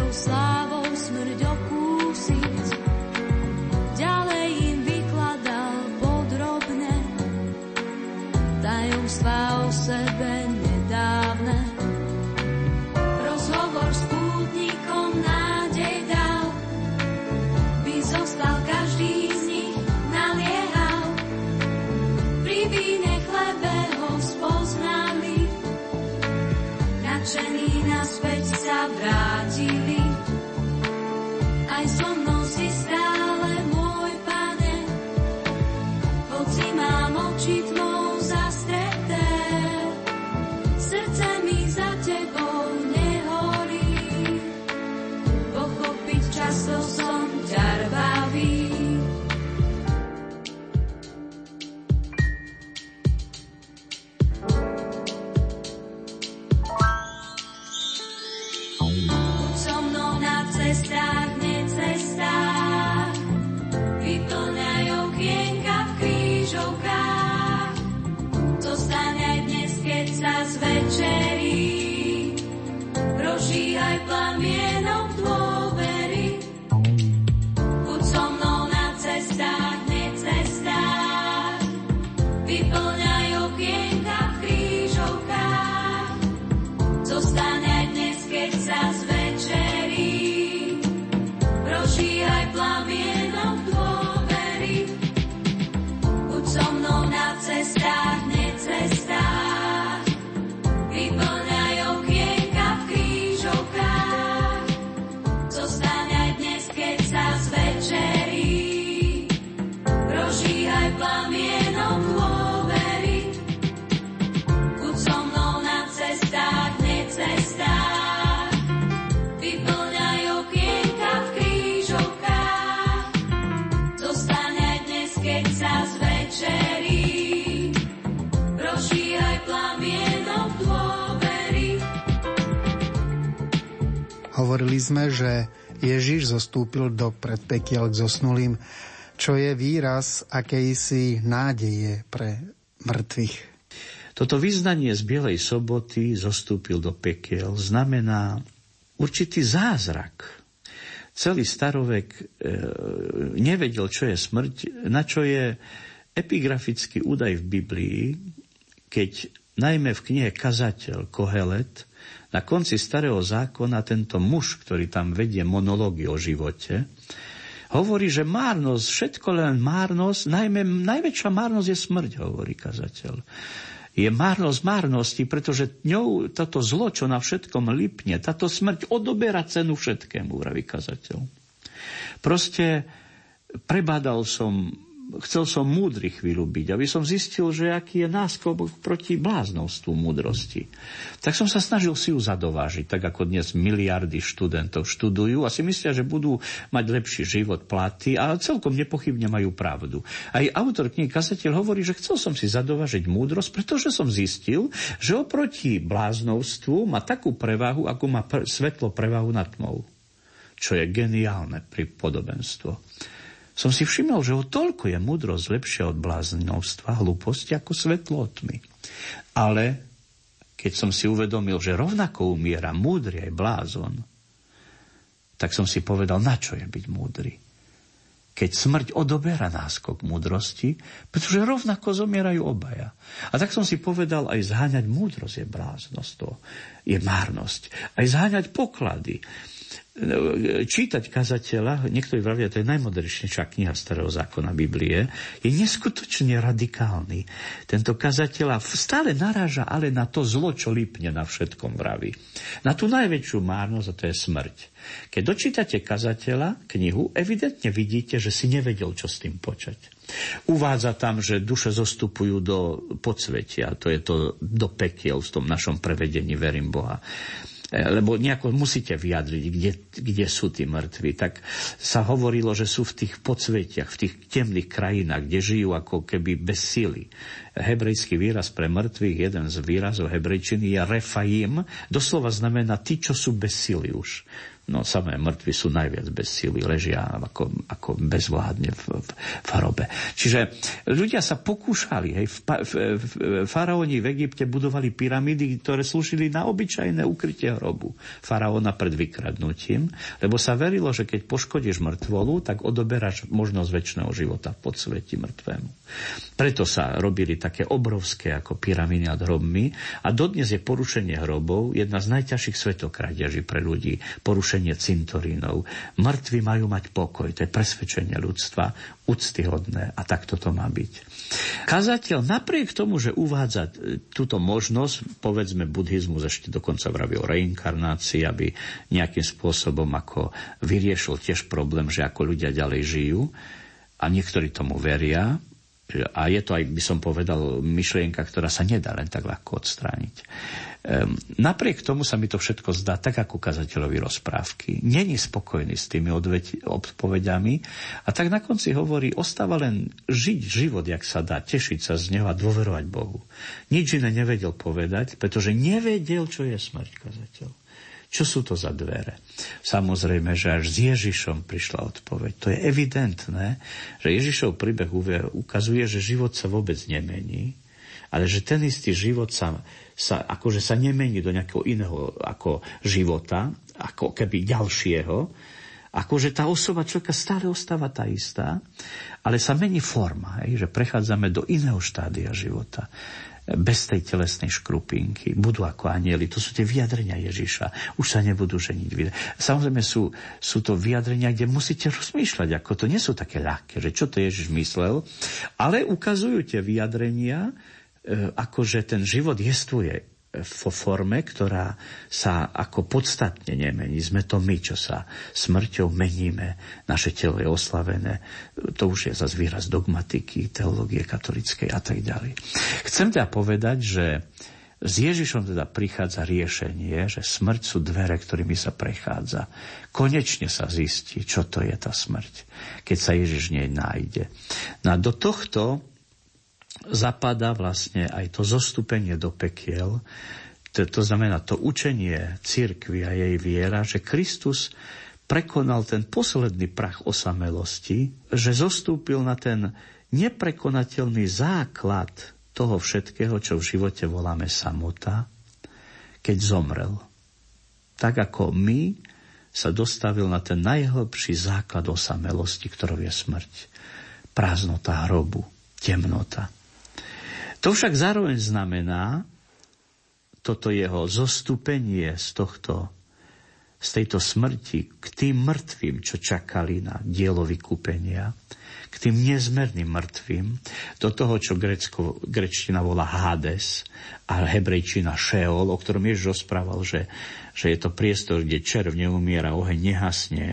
Hovorili sme, že Ježiš zostúpil do predpekiel k zosnulým, čo je výraz akejsi nádeje pre mŕtvych.
Toto vyznanie z Bielej soboty zostúpil do pekiel znamená určitý zázrak. Celý starovek e, nevedel, čo je smrť, na čo je epigrafický údaj v Biblii, keď najmä v knihe Kazateľ Kohelet na konci starého zákona tento muž, ktorý tam vedie monológy o živote, hovorí, že márnosť, všetko len márnosť, najmä, najväčšia márnosť je smrť, hovorí kazateľ. Je márnosť márnosti, pretože ňou toto zlo, čo na všetkom lipne, táto smrť odoberá cenu všetkému, vraví kazateľ. Proste prebádal som chcel som múdry chvíľu byť, aby som zistil, že aký je náskok proti bláznovstvu múdrosti. Tak som sa snažil si ju zadovážiť, tak ako dnes miliardy študentov študujú a si myslia, že budú mať lepší život, platy a celkom nepochybne majú pravdu. Aj autor knihy Kazateľ hovorí, že chcel som si zadovážiť múdrosť, pretože som zistil, že oproti bláznovstvu má takú prevahu, ako má pr- svetlo prevahu nad tmou. Čo je geniálne pri podobenstvo som si všimol, že o toľko je múdrosť lepšia od bláznovstva, hlúposti ako svetlo tmy. Ale keď som si uvedomil, že rovnako umiera múdry aj blázon, tak som si povedal, na čo je byť múdry. Keď smrť odoberá náskok múdrosti, pretože rovnako zomierajú obaja. A tak som si povedal, aj zháňať múdrosť je bláznosť, to je márnosť. Aj zháňať poklady čítať kazateľa, niektorí vravia, to je najmodernejšia kniha starého zákona Biblie, je neskutočne radikálny. Tento kazateľ stále naráža ale na to zlo, čo lípne na všetkom vraví. Na tú najväčšiu márnosť, a to je smrť. Keď dočítate kazateľa, knihu, evidentne vidíte, že si nevedel, čo s tým počať. Uvádza tam, že duše zostupujú do podsvetia, to je to do pekiel v tom našom prevedení Verím Boha. E, lebo nejako musíte vyjadriť, kde, kde sú tí mŕtvi. Tak sa hovorilo, že sú v tých podsvetiach, v tých temných krajinách, kde žijú ako keby bez sily. Hebrejský výraz pre mŕtvych, jeden z výrazov hebrejčiny je refaim, doslova znamená tí, čo sú bez sily už. No samé mŕtvi sú najviac bez síly, ležia ako, ako bezvládne v, v, v hrobe. Čiže ľudia sa pokúšali, hej, v, v, v, faraóni v Egypte budovali pyramídy, ktoré slúžili na obyčajné ukrytie hrobu faraóna pred vykradnutím, lebo sa verilo, že keď poškodíš mŕtvolu, tak odoberáš možnosť väčšného života v podsveti mŕtvemu. Preto sa robili také obrovské ako pyramídy nad hrobmi a dodnes je porušenie hrobov jedna z najťažších svetokradeží pre ľudí. Porušenie rušenie cintorínov. Mŕtvi majú mať pokoj, to je presvedčenie ľudstva, úctyhodné a tak toto má byť. Kazateľ napriek tomu, že uvádza e, túto možnosť, povedzme buddhizmus ešte dokonca vraví o reinkarnácii, aby nejakým spôsobom ako vyriešil tiež problém, že ako ľudia ďalej žijú, a niektorí tomu veria, a je to aj, by som povedal, myšlienka, ktorá sa nedá len tak ľahko odstrániť. Ehm, napriek tomu sa mi to všetko zdá tak ako kazateľovi rozprávky. Není spokojný s tými odpovediami a tak na konci hovorí, ostáva len žiť život, jak sa dá, tešiť sa z neho a dôverovať Bohu. Nič iné nevedel povedať, pretože nevedel, čo je smrť kazateľ. Čo sú to za dvere? Samozrejme, že až s Ježišom prišla odpoveď. To je evidentné, že Ježišov príbeh ukazuje, že život sa vôbec nemení, ale že ten istý život sa sa, akože sa nemení do nejakého iného ako života, ako keby ďalšieho, akože tá osoba človeka stále ostáva tá istá, ale sa mení forma, hej, že prechádzame do iného štádia života bez tej telesnej škrupinky. Budú ako anieli. To sú tie vyjadrenia Ježiša. Už sa nebudú ženiť. Samozrejme sú, sú to vyjadrenia, kde musíte rozmýšľať, ako to nie sú také ľahké, že čo to Ježiš myslel, ale ukazujú tie vyjadrenia, E, akože ten život jestvuje vo forme, ktorá sa ako podstatne nemení. Sme to my, čo sa smrťou meníme. Naše telo je oslavené. To už je zase výraz dogmatiky, teológie katolickej a tak ďalej. Chcem teda povedať, že s Ježišom teda prichádza riešenie, že smrť sú dvere, ktorými sa prechádza. Konečne sa zistí, čo to je tá smrť, keď sa Ježiš nej nájde. No a do tohto zapadá vlastne aj to zostúpenie do pekiel To, to znamená to učenie církvy a jej viera, že Kristus prekonal ten posledný prach osamelosti, že zostúpil na ten neprekonateľný základ toho všetkého, čo v živote voláme samota, keď zomrel. Tak ako my sa dostavil na ten najhlbší základ osamelosti, ktorou je smrť. Prázdnota hrobu, temnota. To však zároveň znamená, toto jeho zostúpenie z tohto z tejto smrti k tým mŕtvým, čo čakali na dielo vykúpenia, k tým nezmerným mŕtvým, do toho, čo grecko, grečtina volá Hades a hebrejčina Sheol, o ktorom Ježiš rozprával, že, že je to priestor, kde červ neumiera, oheň nehasne,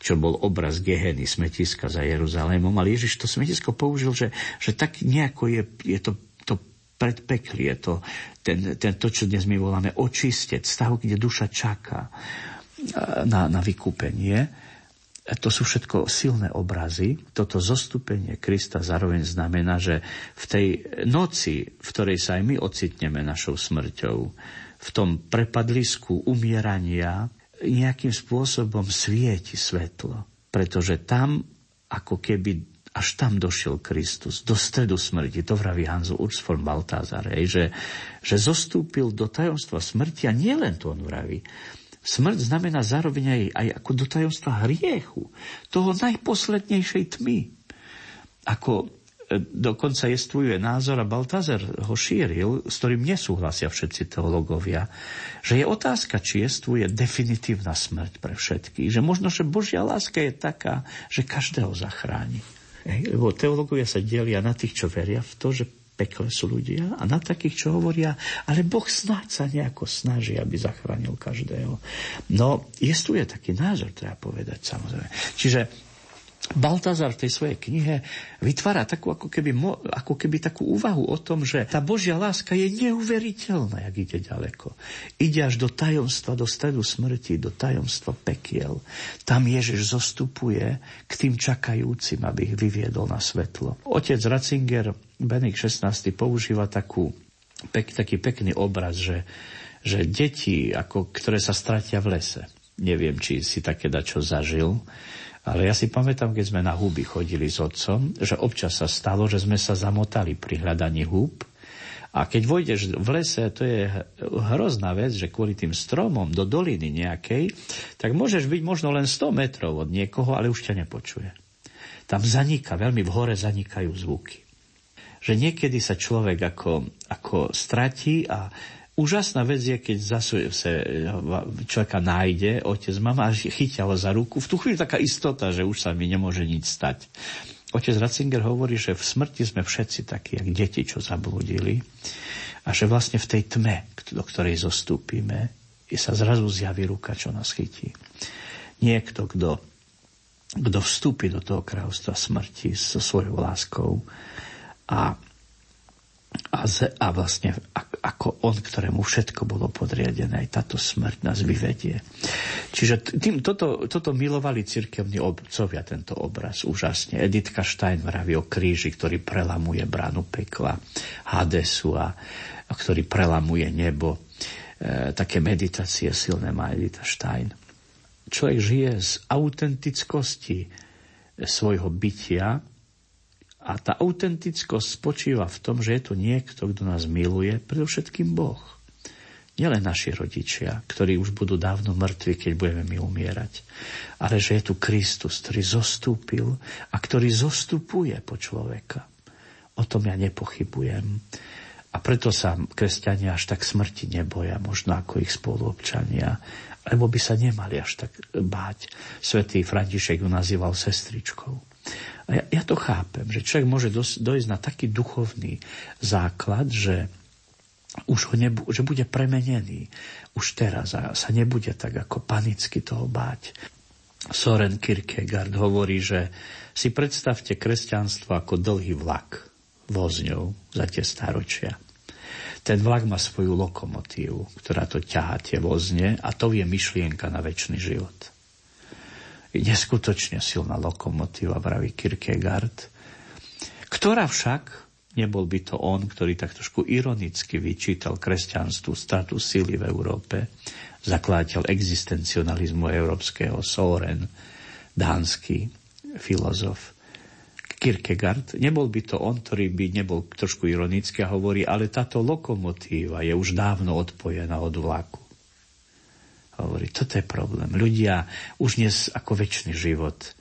čo bol obraz Geheny, smetiska za Jeruzalémom. Ale Ježiš to smetisko použil, že, že tak nejako je, je to predpeklie, to, ten, ten, to, čo dnes my voláme očistec, stav, kde duša čaká na, na vykúpenie. To sú všetko silné obrazy. Toto zostúpenie Krista zároveň znamená, že v tej noci, v ktorej sa aj my ocitneme našou smrťou, v tom prepadlisku umierania, nejakým spôsobom svieti svetlo. Pretože tam ako keby až tam došiel Kristus, do stredu smrti, to vraví Hanzo Urs von Baltazar, že, že zostúpil do tajomstva smrti a nielen to on vraví. Smrť znamená zároveň aj, aj ako do tajomstva hriechu, toho najposlednejšej tmy. Ako dokonca jestvuje názor a Baltazar ho šíril, s ktorým nesúhlasia všetci teologovia, že je otázka, či jestvuje definitívna smrť pre všetkých. Že možno, že Božia láska je taká, že každého zachráni. Lebo teológovia sa delia na tých, čo veria v to, že pekle sú ľudia a na takých, čo hovoria, ale Boh snáď sa nejako snaží, aby zachránil každého. No, je tu je taký názor, treba povedať, samozrejme. Čiže Baltazar v tej svojej knihe vytvára takú, ako keby, ako keby takú úvahu o tom, že tá Božia láska je neuveriteľná, jak ide ďaleko. Ide až do tajomstva, do stredu smrti, do tajomstva pekiel. Tam Ježiš zostupuje k tým čakajúcim, aby ich vyviedol na svetlo. Otec Ratzinger, Benik 16. používa takú, pek, taký pekný obraz, že, že deti, ako, ktoré sa stratia v lese, neviem, či si také dačo zažil, ale ja si pamätám, keď sme na húby chodili s otcom, že občas sa stalo, že sme sa zamotali pri hľadaní húb. A keď vojdeš v lese, to je hrozná vec, že kvôli tým stromom do doliny nejakej, tak môžeš byť možno len 100 metrov od niekoho, ale už ťa nepočuje. Tam zaniká, veľmi v hore zanikajú zvuky. Že niekedy sa človek ako, ako stratí a Úžasná vec je, keď zase človeka nájde, otec, mama, a chytia ho za ruku. V tú chvíľu taká istota, že už sa mi nemôže nič stať. Otec Ratzinger hovorí, že v smrti sme všetci takí, jak deti, čo zabludili. A že vlastne v tej tme, do ktorej zostúpime, sa zrazu zjaví ruka, čo nás chytí. Niekto, kto, kto vstúpi do toho kráľovstva smrti so svojou láskou a a, z, a vlastne ako on, ktorému všetko bolo podriadené, aj táto smrť nás vyvedie. Čiže tým, toto, toto milovali cirkevní obcovia, tento obraz úžasne. Editka Stein vraví o kríži, ktorý prelamuje bránu pekla, Hadesu a, a ktorý prelamuje nebo. E, také meditácie silné má Edita Stein. Človek žije z autentickosti svojho bytia, a tá autentickosť spočíva v tom, že je tu niekto, kto nás miluje, predovšetkým Boh. Nielen naši rodičia, ktorí už budú dávno mŕtvi, keď budeme my umierať, ale že je tu Kristus, ktorý zostúpil a ktorý zostupuje po človeka. O tom ja nepochybujem. A preto sa kresťania až tak smrti neboja, možno ako ich spoluobčania, lebo by sa nemali až tak báť. Svetý František ju nazýval sestričkou. A ja, ja to chápem, že človek môže dojsť na taký duchovný základ, že už ho nebu- že bude premenený už teraz a sa nebude tak ako panicky toho báť. Soren Kierkegaard hovorí, že si predstavte kresťanstvo ako dlhý vlak vozňou za tie staročia. Ten vlak má svoju lokomotívu, ktorá to ťahá tie vozne a to je myšlienka na väčší život neskutočne silná lokomotíva, vraví Kierkegaard, ktorá však Nebol by to on, ktorý tak trošku ironicky vyčítal kresťanstvu stratu síly v Európe, zakladateľ existencionalizmu európskeho, Soren, dánsky filozof. Kierkegaard, nebol by to on, ktorý by nebol trošku ironický a hovorí, ale táto lokomotíva je už dávno odpojená od vlaku. Hovorí, toto je problém. Ľudia už dnes ako väčší život,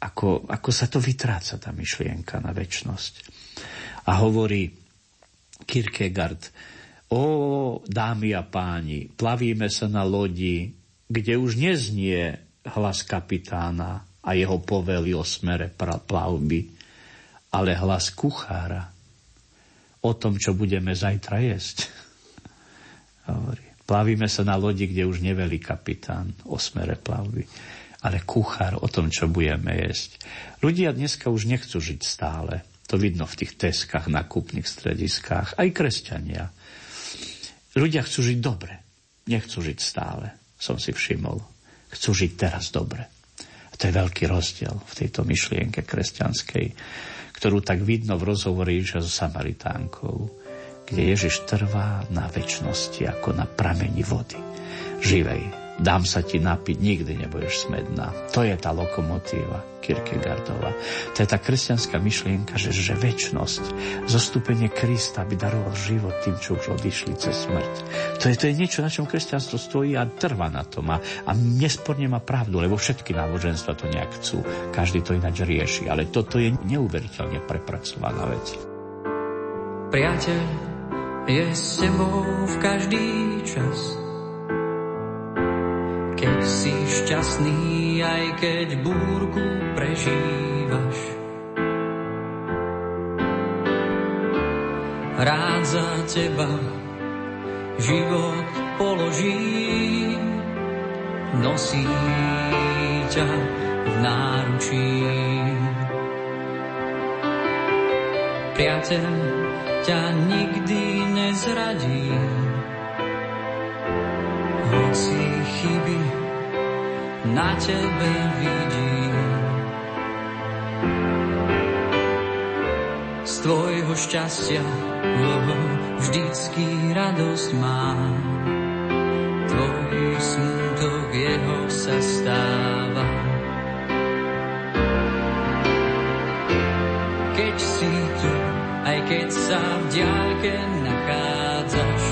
ako, ako sa to vytráca tá myšlienka na väčnosť. A hovorí Kierkegaard, o dámy a páni, plavíme sa na lodi, kde už neznie hlas kapitána a jeho povely o smere plavby, ale hlas kuchára o tom, čo budeme zajtra jesť. Hovorí. Plavíme sa na lodi, kde už nevelí kapitán o smere plavby, ale kuchár o tom, čo budeme jesť. Ľudia dneska už nechcú žiť stále. To vidno v tých teskách, kúpnych strediskách, aj kresťania. Ľudia chcú žiť dobre, nechcú žiť stále, som si všimol. Chcú žiť teraz dobre. A to je veľký rozdiel v tejto myšlienke kresťanskej, ktorú tak vidno v rozhovore Ježiša so Samaritánkou, kde Ježiš trvá na väčšnosti ako na prameni vody. Živej, dám sa ti napiť, nikdy nebudeš smedná. To je tá lokomotíva Kierkegaardova. To je tá kresťanská myšlienka, že, že väčnosť, zostúpenie Krista by daroval život tým, čo už odišli cez smrť. To je, to je niečo, na čom kresťanstvo stojí a trvá na tom. A, a nesporne má pravdu, lebo všetky náboženstva to nejak chcú. Každý to ináč rieši. Ale toto je neuveriteľne prepracovaná vec.
Priateľ je s tebou v každý čas keď si šťastný, aj keď búrku prežívaš. Rád za teba život položí, nosí ťa v náručí. Priateľ ťa nikdy nezradí, hoci chyby na tebe vidím. Z tvojho šťastia oh, vždycky radosť mám. Tvoj smutok jeho sa stáva. Keď sa v diálke nachádzaš,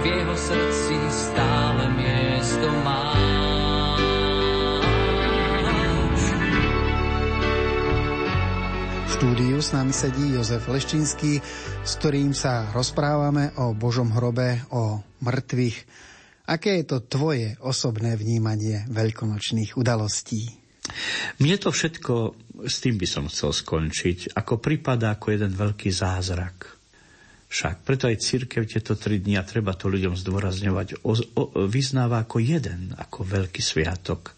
v jeho srdci stále miesto máš.
V štúdiu s nami sedí Jozef Leščinský, s ktorým sa rozprávame o Božom hrobe, o mŕtvych. Aké je to tvoje osobné vnímanie veľkonočných udalostí?
Mne to všetko, s tým by som chcel skončiť, ako prípada ako jeden veľký zázrak však preto aj církev tieto tri dnia, treba to ľuďom zdôrazňovať, o, o, vyznáva ako jeden, ako veľký sviatok.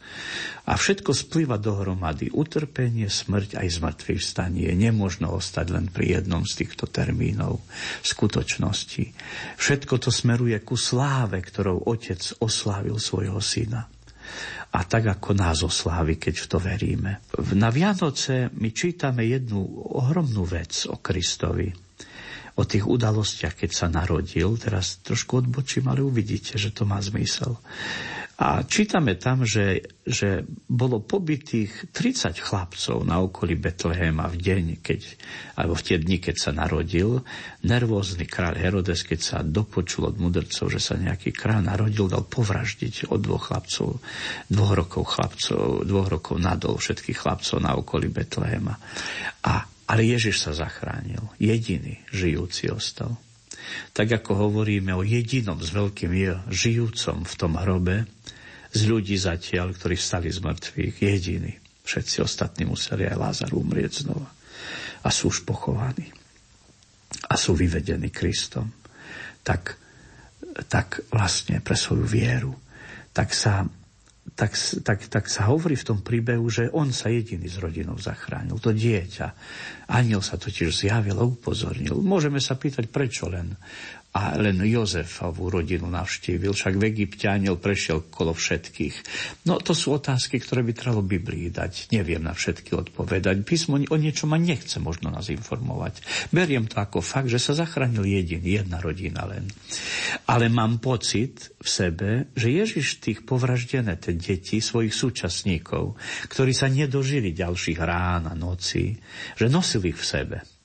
A všetko splýva dohromady. Utrpenie, smrť aj zmrtvý vstanie. Nemožno ostať len pri jednom z týchto termínov skutočnosti. Všetko to smeruje ku sláve, ktorou otec oslávil svojho syna a tak ako nás oslávi, keď v to veríme. Na Vianoce my čítame jednu ohromnú vec o Kristovi o tých udalostiach, keď sa narodil. Teraz trošku odbočím, ale uvidíte, že to má zmysel. A čítame tam, že, že bolo pobytých 30 chlapcov na okolí Betlehema v deň, keď, alebo v tie dni, keď sa narodil. Nervózny kráľ Herodes, keď sa dopočul od mudrcov, že sa nejaký kráľ narodil, dal povraždiť od dvoch chlapcov, dvoch rokov chlapcov, dvoch rokov nadol všetkých chlapcov na okolí Betlehema. A ale Ježiš sa zachránil. Jediný žijúci ostal. Tak ako hovoríme o jedinom s veľkým je žijúcom v tom hrobe, z ľudí zatiaľ, ktorí stali z mŕtvych, jediný. Všetci ostatní museli aj Lázar umrieť znova. A sú už pochovaní. A sú vyvedení Kristom. Tak, tak vlastne pre svoju vieru. Tak sa tak, tak, tak sa hovorí v tom príbehu, že on sa jediný z rodinou zachránil, to dieťa. Aniel sa totiž zjavil a upozornil. Môžeme sa pýtať, prečo len. A len Jozefovú rodinu navštívil, však v Egypte aniel prešiel kolo všetkých. No to sú otázky, ktoré by trebalo Biblii dať. Neviem na všetky odpovedať. Písmo o niečom ma nechce možno nás informovať. Beriem to ako fakt, že sa zachránil jediný, jedna rodina len. Ale mám pocit v sebe, že Ježiš tých povraždené tie deti svojich súčasníkov, ktorí sa nedožili ďalších rán a noci, že nosil ich v sebe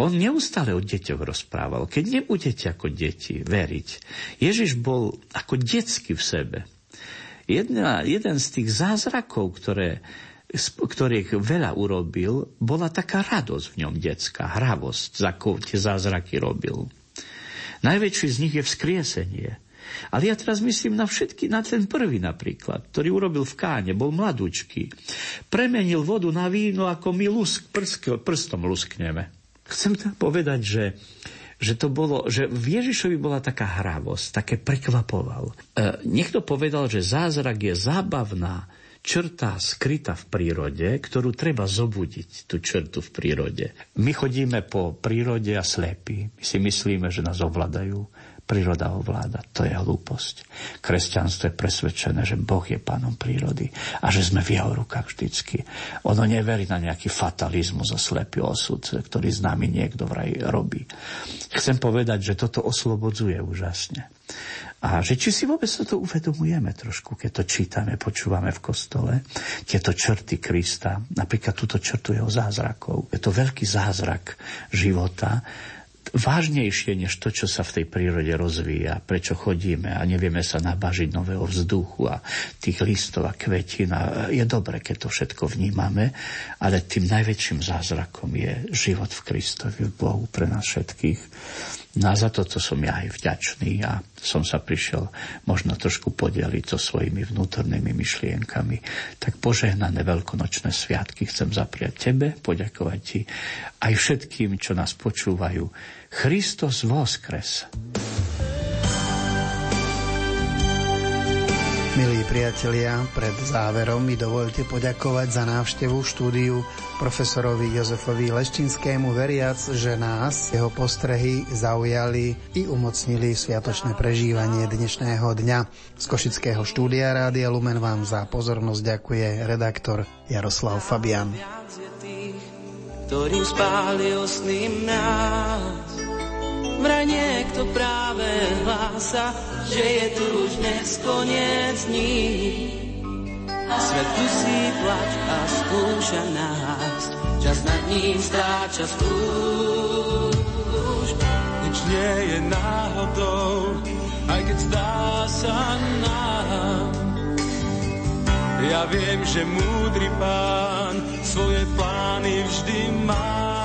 on neustále o deťoch rozprával. Keď nebudete ako deti veriť, Ježiš bol ako detsky v sebe. Jedna, jeden z tých zázrakov, ktoré, ktorých veľa urobil, bola taká radosť v ňom detská, hravosť, za akou tie zázraky robil. Najväčší z nich je vzkriesenie. Ale ja teraz myslím na všetky, na ten prvý napríklad, ktorý urobil v káne, bol mladúčky. Premenil vodu na víno, ako my lusk, prstom luskneme. Chcem teda povedať, že že to bolo, že v Ježišovi bola taká hravosť, také prekvapoval. E, niekto povedal, že zázrak je zábavná črta skrytá v prírode, ktorú treba zobudiť, tú črtu v prírode. My chodíme po prírode a slepí. My si myslíme, že nás ovládajú príroda ovláda. To je hlúposť. Kresťanstvo je presvedčené, že Boh je pánom prírody a že sme v jeho rukách vždycky. Ono neverí na nejaký fatalizmus a slepý osud, ktorý s nami niekto vraj robí. Chcem povedať, že toto oslobodzuje úžasne. A že či si vôbec toto uvedomujeme trošku, keď to čítame, počúvame v kostole, tieto črty Krista, napríklad túto črtu jeho zázrakov. Je to veľký zázrak života, vážnejšie než to, čo sa v tej prírode rozvíja, prečo chodíme a nevieme sa nabažiť nového vzduchu a tých listov a kvetín. A je dobre, keď to všetko vnímame, ale tým najväčším zázrakom je život v Kristovi, v Bohu pre nás všetkých. No a za toto som ja aj vďačný a som sa prišiel možno trošku podeliť so svojimi vnútornými myšlienkami. Tak požehnané veľkonočné sviatky chcem zapriať tebe, poďakovať ti aj všetkým, čo nás počúvajú. Christos voskres.
Milí priatelia, pred záverom mi dovolte poďakovať za návštevu štúdiu profesorovi Jozefovi Leštinskému, veriac, že nás jeho postrehy zaujali i umocnili sviatočné prežívanie dnešného dňa. Z Košického štúdia Rádia Lumen vám za pozornosť ďakuje redaktor Jaroslav Fabian. Ktorým spálil sním nás Vraj niekto práve hlása, že je tu už dnes koniec dní. Svet dusí plač a skúša nás, čas nad ním stráča skúš.
Nič nie je náhodou, aj keď zdá sa nám. Ja viem, že múdry pán svoje plány vždy má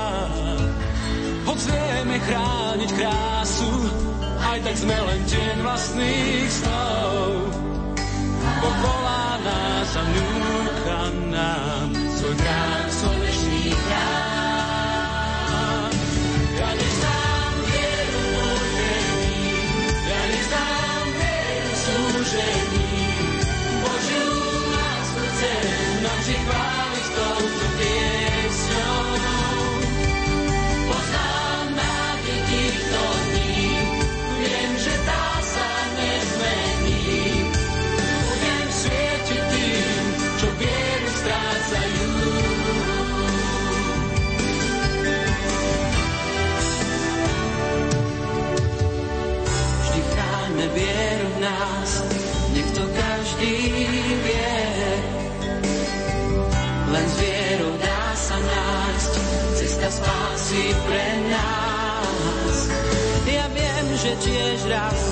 Hoď vieme chrániť krásu, aj tak sme len deň vlastných snov. Pokolá nás a núka nám svoj krát
tiež raz